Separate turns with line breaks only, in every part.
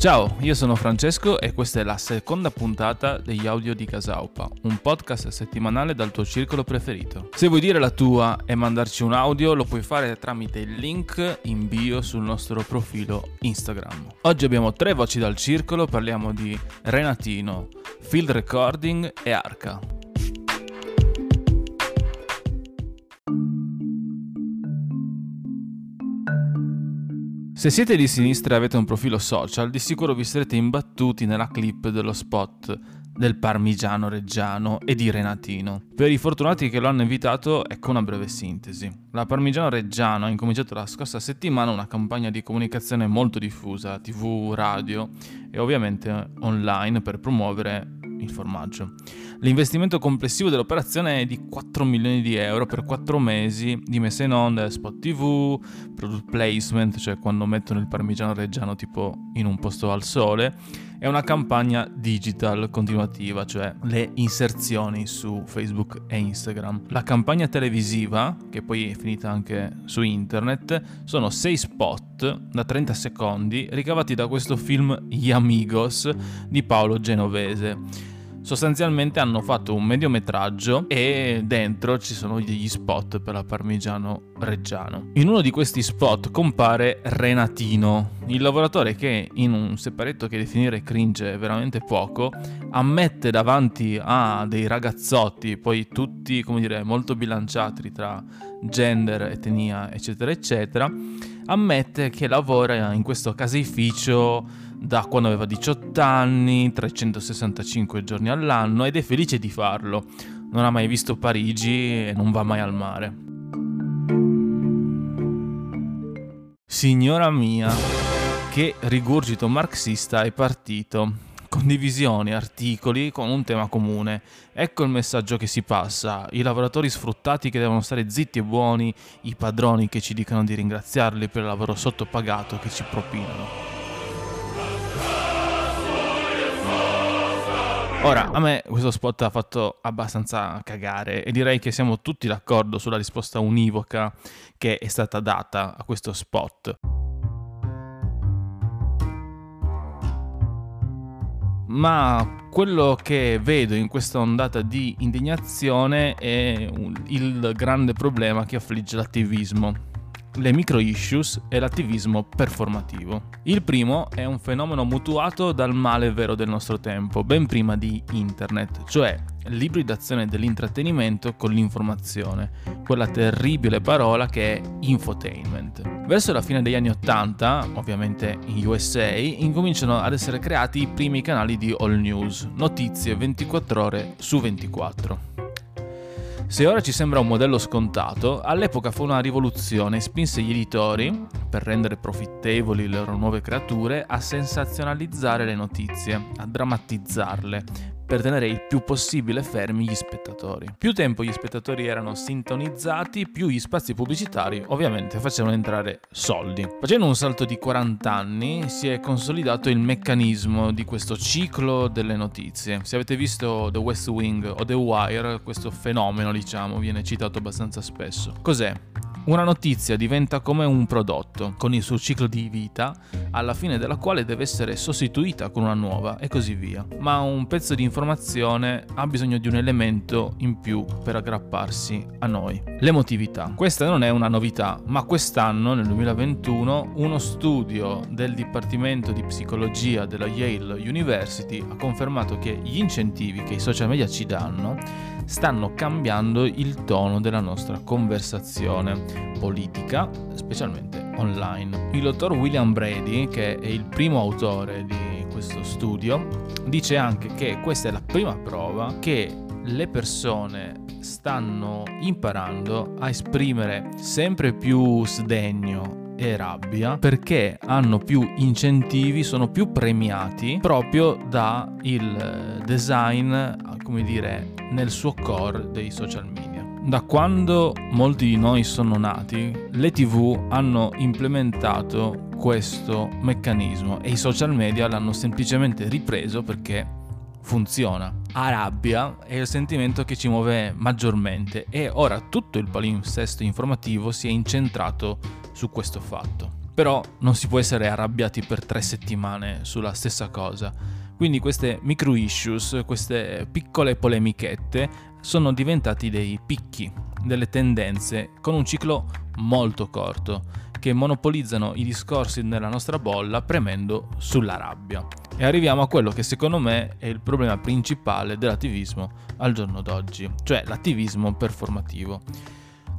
Ciao, io sono Francesco e questa è la seconda puntata degli audio di Casaupa, un podcast settimanale dal tuo circolo preferito. Se vuoi dire la tua e mandarci un audio, lo puoi fare tramite il link in bio sul nostro profilo Instagram. Oggi abbiamo tre voci dal circolo, parliamo di Renatino, Field Recording e Arca. Se siete di sinistra e avete un profilo social, di sicuro vi sarete imbattuti nella clip dello spot del parmigiano reggiano e di Renatino. Per i fortunati che lo hanno invitato, ecco una breve sintesi. La Parmigiano Reggiano ha incominciato la scorsa settimana una campagna di comunicazione molto diffusa, tv, radio e ovviamente online per promuovere il formaggio. L'investimento complessivo dell'operazione è di 4 milioni di euro per 4 mesi di messa in onda, spot tv, product placement, cioè quando mettono il parmigiano reggiano tipo in un posto al sole, e una campagna digital continuativa, cioè le inserzioni su Facebook e Instagram. La campagna televisiva, che poi è finita anche su internet, sono 6 spot da 30 secondi ricavati da questo film Gli Amigos di Paolo Genovese sostanzialmente hanno fatto un mediometraggio e dentro ci sono degli spot per la Parmigiano Reggiano. In uno di questi spot compare Renatino, il lavoratore che in un separetto che definire cringe è veramente poco, ammette davanti a dei ragazzotti, poi tutti, come dire, molto bilanciati tra gender, etnia, eccetera, eccetera, ammette che lavora in questo caseificio da quando aveva 18 anni, 365 giorni all'anno ed è felice di farlo. Non ha mai visto Parigi e non va mai al mare. Signora mia, che rigurgito marxista è partito. Condivisioni, articoli con un tema comune. Ecco il messaggio che si passa. I lavoratori sfruttati che devono stare zitti e buoni, i padroni che ci dicono di ringraziarli per il lavoro sottopagato che ci propinano. Ora, a me questo spot ha fatto abbastanza cagare e direi che siamo tutti d'accordo sulla risposta univoca che è stata data a questo spot. Ma quello che vedo in questa ondata di indignazione è il grande problema che affligge l'attivismo le micro issues e l'attivismo performativo. Il primo è un fenomeno mutuato dal male vero del nostro tempo, ben prima di internet, cioè l'ibridazione dell'intrattenimento con l'informazione, quella terribile parola che è infotainment. Verso la fine degli anni 80, ovviamente in USA, incominciano ad essere creati i primi canali di all news, notizie 24 ore su 24. Se ora ci sembra un modello scontato, all'epoca fu una rivoluzione e spinse gli editori, per rendere profittevoli le loro nuove creature, a sensazionalizzare le notizie, a drammatizzarle, per tenere il più possibile fermi gli spettatori. Più tempo gli spettatori erano sintonizzati, più gli spazi pubblicitari ovviamente facevano entrare soldi. Facendo un salto di 40 anni si è consolidato il meccanismo di questo ciclo delle notizie. Se avete visto The West Wing o The Wire, questo fenomeno diciamo viene citato abbastanza spesso. Cos'è? Una notizia diventa come un prodotto, con il suo ciclo di vita, alla fine della quale deve essere sostituita con una nuova e così via. Ma un pezzo di informazione ha bisogno di un elemento in più per aggrapparsi a noi. L'emotività. Questa non è una novità, ma quest'anno, nel 2021, uno studio del Dipartimento di Psicologia della Yale University ha confermato che gli incentivi che i social media ci danno stanno cambiando il tono della nostra conversazione politica, specialmente online. Il dottor William Brady, che è il primo autore di questo studio, dice anche che questa è la prima prova che le persone stanno imparando a esprimere sempre più sdegno e rabbia perché hanno più incentivi, sono più premiati proprio dal design, come dire, nel suo core dei social media. Da quando molti di noi sono nati, le tv hanno implementato questo meccanismo e i social media l'hanno semplicemente ripreso perché funziona. A rabbia è il sentimento che ci muove maggiormente e ora tutto il palinsesto informativo si è incentrato su questo fatto. Però non si può essere arrabbiati per tre settimane sulla stessa cosa. Quindi queste micro issues, queste piccole polemichette, sono diventati dei picchi, delle tendenze con un ciclo molto corto che monopolizzano i discorsi nella nostra bolla premendo sulla rabbia. E arriviamo a quello che secondo me è il problema principale dell'attivismo al giorno d'oggi, cioè l'attivismo performativo.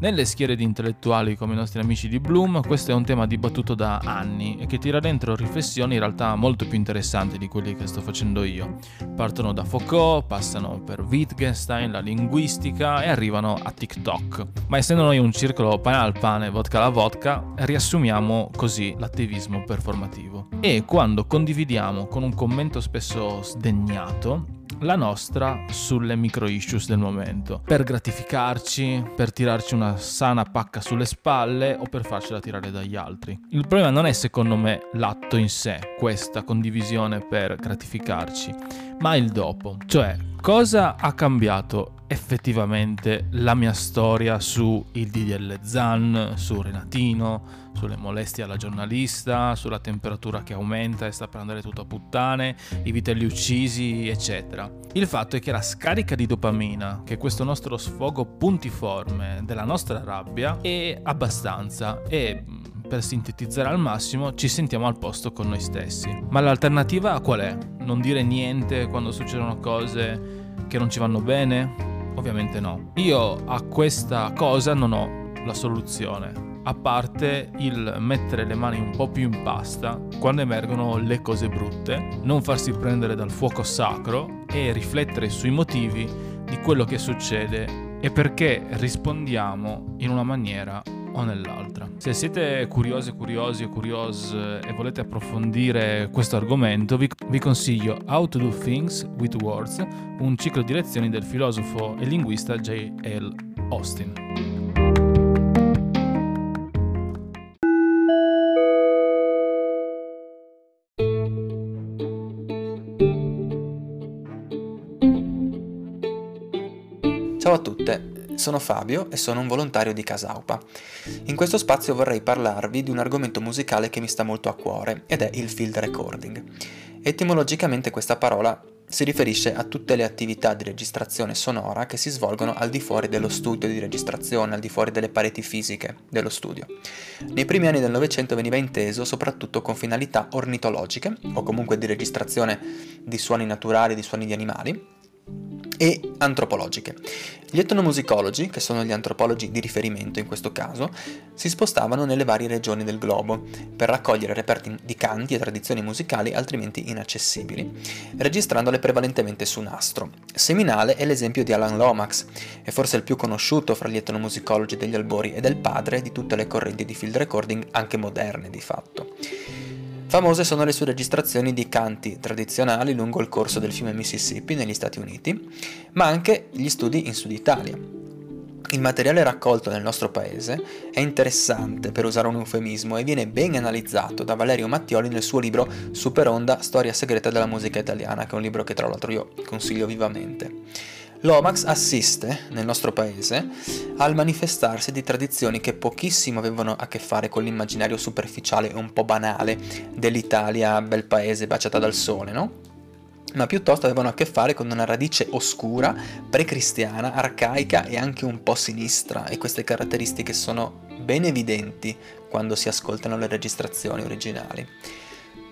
Nelle schiere di intellettuali come i nostri amici di Bloom, questo è un tema dibattuto da anni e che tira dentro riflessioni in realtà molto più interessanti di quelli che sto facendo io. Partono da Foucault, passano per Wittgenstein, la linguistica e arrivano a TikTok. Ma essendo noi un circolo pane al pane, vodka alla vodka, riassumiamo così l'attivismo performativo. E quando condividiamo con un commento spesso sdegnato, la nostra sulle micro issues del momento, per gratificarci, per tirarci una sana pacca sulle spalle o per farcela tirare dagli altri. Il problema non è secondo me l'atto in sé, questa condivisione per gratificarci, ma il dopo, cioè cosa ha cambiato effettivamente la mia storia su il DDL Zan, su Renatino, sulle molestie alla giornalista, sulla temperatura che aumenta e sta per andare tutto a puttane, i vitelli uccisi, eccetera. Il fatto è che la scarica di dopamina, che è questo nostro sfogo puntiforme della nostra rabbia, è abbastanza e per sintetizzare al massimo, ci sentiamo al posto con noi stessi. Ma l'alternativa qual è? Non dire niente quando succedono cose che non ci vanno bene? Ovviamente no. Io a questa cosa non ho la soluzione. A parte il mettere le mani un po' più in pasta quando emergono le cose brutte, non farsi prendere dal fuoco sacro e riflettere sui motivi di quello che succede e perché rispondiamo in una maniera o nell'altra. Se siete curiosi, curiosi o curiose e volete approfondire questo argomento, vi, vi consiglio How to Do Things with Words, un ciclo di lezioni del filosofo e linguista J.L. Austin.
Ciao a tutte, sono Fabio e sono un volontario di Casaupa. In questo spazio vorrei parlarvi di un argomento musicale che mi sta molto a cuore ed è il field recording. Etimologicamente questa parola si riferisce a tutte le attività di registrazione sonora che si svolgono al di fuori dello studio di registrazione, al di fuori delle pareti fisiche dello studio. Nei primi anni del Novecento veniva inteso soprattutto con finalità ornitologiche o comunque di registrazione di suoni naturali, di suoni di animali, e antropologiche. Gli etnomusicologi, che sono gli antropologi di riferimento in questo caso, si spostavano nelle varie regioni del globo per raccogliere reperti di canti e tradizioni musicali altrimenti inaccessibili, registrandole prevalentemente su nastro. Seminale è l'esempio di Alan Lomax, è forse il più conosciuto fra gli etnomusicologi degli albori ed è il padre di tutte le correnti di field recording anche moderne di fatto. Famose sono le sue registrazioni di canti tradizionali lungo il corso del fiume Mississippi negli Stati Uniti, ma anche gli studi in Sud Italia. Il materiale raccolto nel nostro paese è interessante, per usare un eufemismo, e viene ben analizzato da Valerio Mattioli nel suo libro Super Onda, Storia segreta della musica italiana, che è un libro che tra l'altro io consiglio vivamente. L'Omax assiste, nel nostro paese, al manifestarsi di tradizioni che pochissimo avevano a che fare con l'immaginario superficiale e un po' banale dell'Italia bel paese baciata dal sole, no? ma piuttosto avevano a che fare con una radice oscura, precristiana, arcaica e anche un po' sinistra, e queste caratteristiche sono ben evidenti quando si ascoltano le registrazioni originali.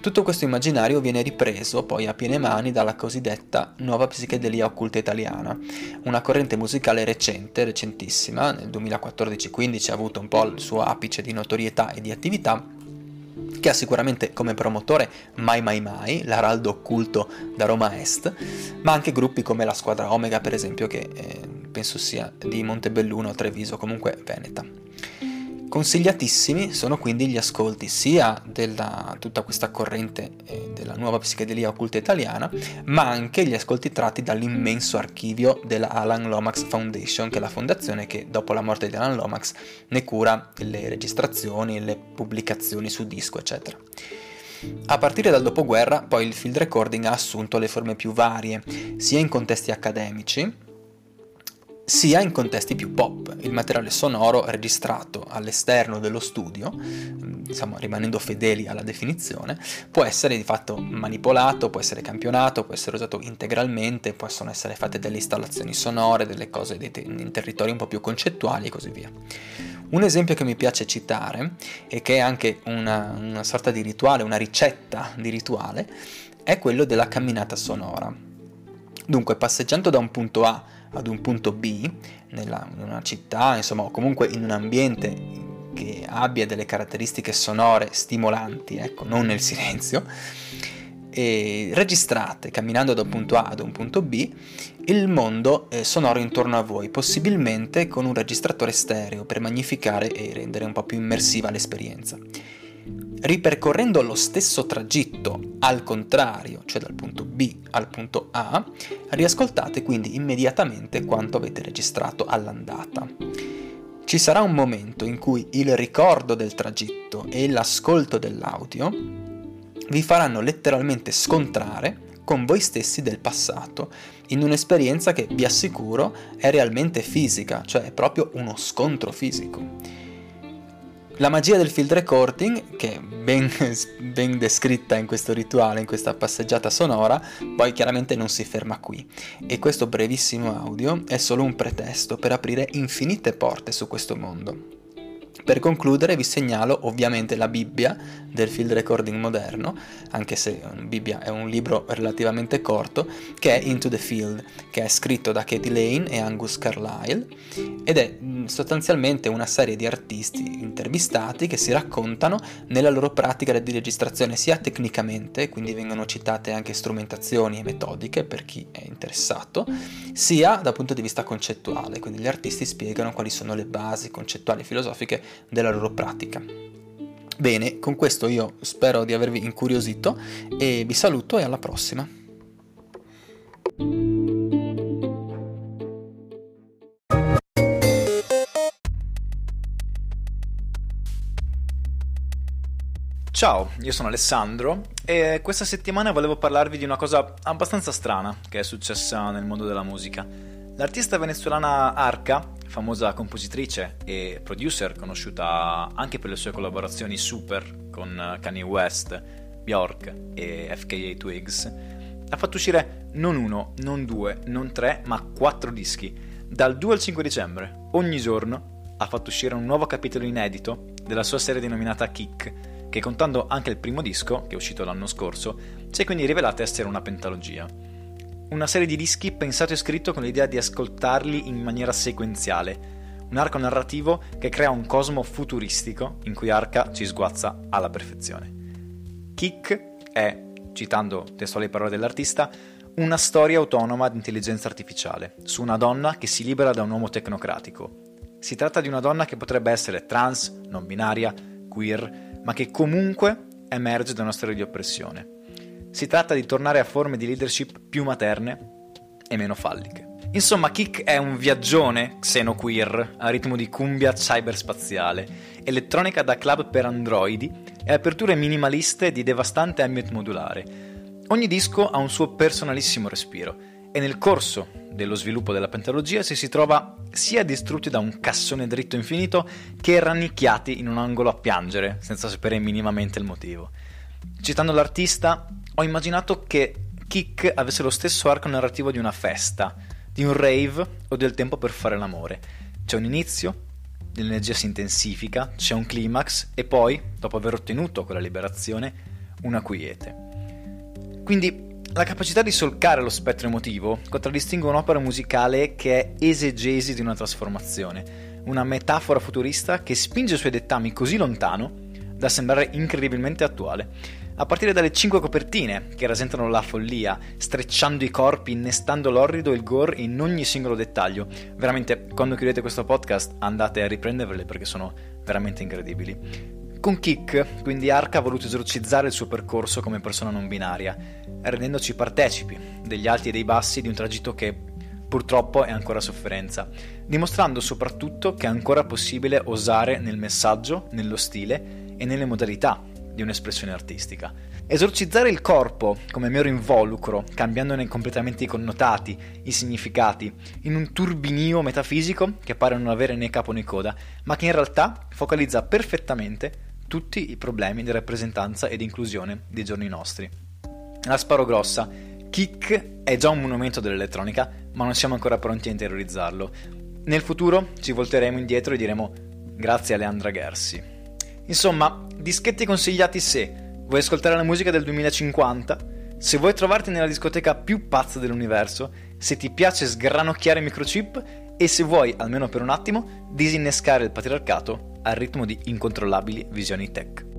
Tutto questo immaginario viene ripreso poi a piene mani dalla cosiddetta nuova psichedelia occulta italiana, una corrente musicale recente, recentissima, nel 2014-15 ha avuto un po' il suo apice di notorietà e di attività, che ha sicuramente come promotore Mai Mai Mai, l'araldo occulto da Roma Est, ma anche gruppi come la Squadra Omega per esempio che eh, penso sia di Montebelluno, Treviso, comunque Veneta. Consigliatissimi sono quindi gli ascolti sia della tutta questa corrente eh, della nuova psichedelia occulta italiana, ma anche gli ascolti tratti dall'immenso archivio della Alan Lomax Foundation, che è la fondazione che dopo la morte di Alan Lomax ne cura le registrazioni, le pubblicazioni su disco, eccetera. A partire dal dopoguerra, poi il field recording ha assunto le forme più varie, sia in contesti accademici, sia in contesti più pop. Il materiale sonoro registrato all'esterno dello studio, diciamo, rimanendo fedeli alla definizione, può essere di fatto manipolato, può essere campionato, può essere usato integralmente, possono essere fatte delle installazioni sonore, delle cose in territori un po' più concettuali e così via. Un esempio che mi piace citare e che è anche una, una sorta di rituale, una ricetta di rituale, è quello della camminata sonora. Dunque, passeggiando da un punto A ad un punto B, nella, in una città, insomma, o comunque in un ambiente che abbia delle caratteristiche sonore stimolanti, ecco, non nel silenzio, e registrate camminando da un punto A ad un punto B il mondo eh, sonoro intorno a voi, possibilmente con un registratore stereo per magnificare e rendere un po' più immersiva l'esperienza. Ripercorrendo lo stesso tragitto al contrario, cioè dal punto B al punto A, riascoltate quindi immediatamente quanto avete registrato all'andata. Ci sarà un momento in cui il ricordo del tragitto e l'ascolto dell'audio vi faranno letteralmente scontrare con voi stessi del passato, in un'esperienza che vi assicuro è realmente fisica, cioè è proprio uno scontro fisico. La magia del field recording, che è ben, ben, descritta in questo rituale, in questa passeggiata sonora, poi chiaramente non si ferma qui. E questo brevissimo audio è solo un pretesto per aprire infinite porte su questo mondo. Per concludere vi segnalo ovviamente la Bibbia del field recording moderno, anche se Bibbia è un libro relativamente corto, che è Into the Field, che è scritto da Katie Lane e Angus Carlyle ed è mm, sostanzialmente una serie di artisti intervistati che si raccontano nella loro pratica di registrazione sia tecnicamente, quindi vengono citate anche strumentazioni e metodiche per chi è interessato, sia dal punto di vista concettuale, quindi gli artisti spiegano quali sono le basi concettuali e filosofiche della loro pratica. Bene, con questo io spero di avervi incuriosito e vi saluto e alla prossima.
Ciao, io sono Alessandro e questa settimana volevo parlarvi di una cosa abbastanza strana che è successa nel mondo della musica. L'artista venezuelana Arca famosa compositrice e producer conosciuta anche per le sue collaborazioni super con Kanye West, Bjork e FKA Twigs, ha fatto uscire non uno, non due, non tre, ma quattro dischi. Dal 2 al 5 dicembre, ogni giorno, ha fatto uscire un nuovo capitolo inedito della sua serie denominata Kick, che contando anche il primo disco, che è uscito l'anno scorso, si è quindi rivelata essere una pentalogia una serie di dischi pensato e scritto con l'idea di ascoltarli in maniera sequenziale, un arco narrativo che crea un cosmo futuristico in cui Arca ci sguazza alla perfezione. Kick è, citando testuali parole dell'artista, una storia autonoma di intelligenza artificiale su una donna che si libera da un uomo tecnocratico. Si tratta di una donna che potrebbe essere trans, non binaria, queer, ma che comunque emerge da una storia di oppressione. Si tratta di tornare a forme di leadership più materne e meno falliche. Insomma, Kick è un viaggione xenoqueer a ritmo di cumbia cyberspaziale, elettronica da club per androidi e aperture minimaliste di devastante ambient modulare. Ogni disco ha un suo personalissimo respiro e nel corso dello sviluppo della pentalogia ci si trova sia distrutti da un cassone dritto infinito che rannicchiati in un angolo a piangere senza sapere minimamente il motivo. Citando l'artista, ho immaginato che Kick avesse lo stesso arco narrativo di una festa, di un rave o del tempo per fare l'amore. C'è un inizio, l'energia si intensifica, c'è un climax e poi, dopo aver ottenuto quella liberazione, una quiete. Quindi la capacità di solcare lo spettro emotivo contraddistingue un'opera musicale che è esegesi di una trasformazione, una metafora futurista che spinge i suoi dettami così lontano da sembrare incredibilmente attuale a partire dalle cinque copertine che rasentano la follia, strecciando i corpi, innestando l'orrido e il gore in ogni singolo dettaglio. Veramente, quando chiudete questo podcast andate a riprenderle perché sono veramente incredibili. Con Kick, quindi Arca ha voluto esorcizzare il suo percorso come persona non binaria, rendendoci partecipi degli alti e dei bassi di un tragitto che purtroppo è ancora sofferenza, dimostrando soprattutto che è ancora possibile osare nel messaggio, nello stile e nelle modalità di un'espressione artistica. Esorcizzare il corpo come mero involucro, cambiandone completamente i connotati, i significati, in un turbinio metafisico che pare non avere né capo né coda, ma che in realtà focalizza perfettamente tutti i problemi di rappresentanza ed inclusione dei giorni nostri. La sparo grossa, Kick è già un monumento dell'elettronica, ma non siamo ancora pronti a interiorizzarlo. Nel futuro ci volteremo indietro e diremo grazie a Leandra Gersi. Insomma, dischetti consigliati se vuoi ascoltare la musica del 2050, se vuoi trovarti nella discoteca più pazza dell'universo, se ti piace sgranocchiare microchip e se vuoi, almeno per un attimo, disinnescare il patriarcato al ritmo di incontrollabili visioni tech.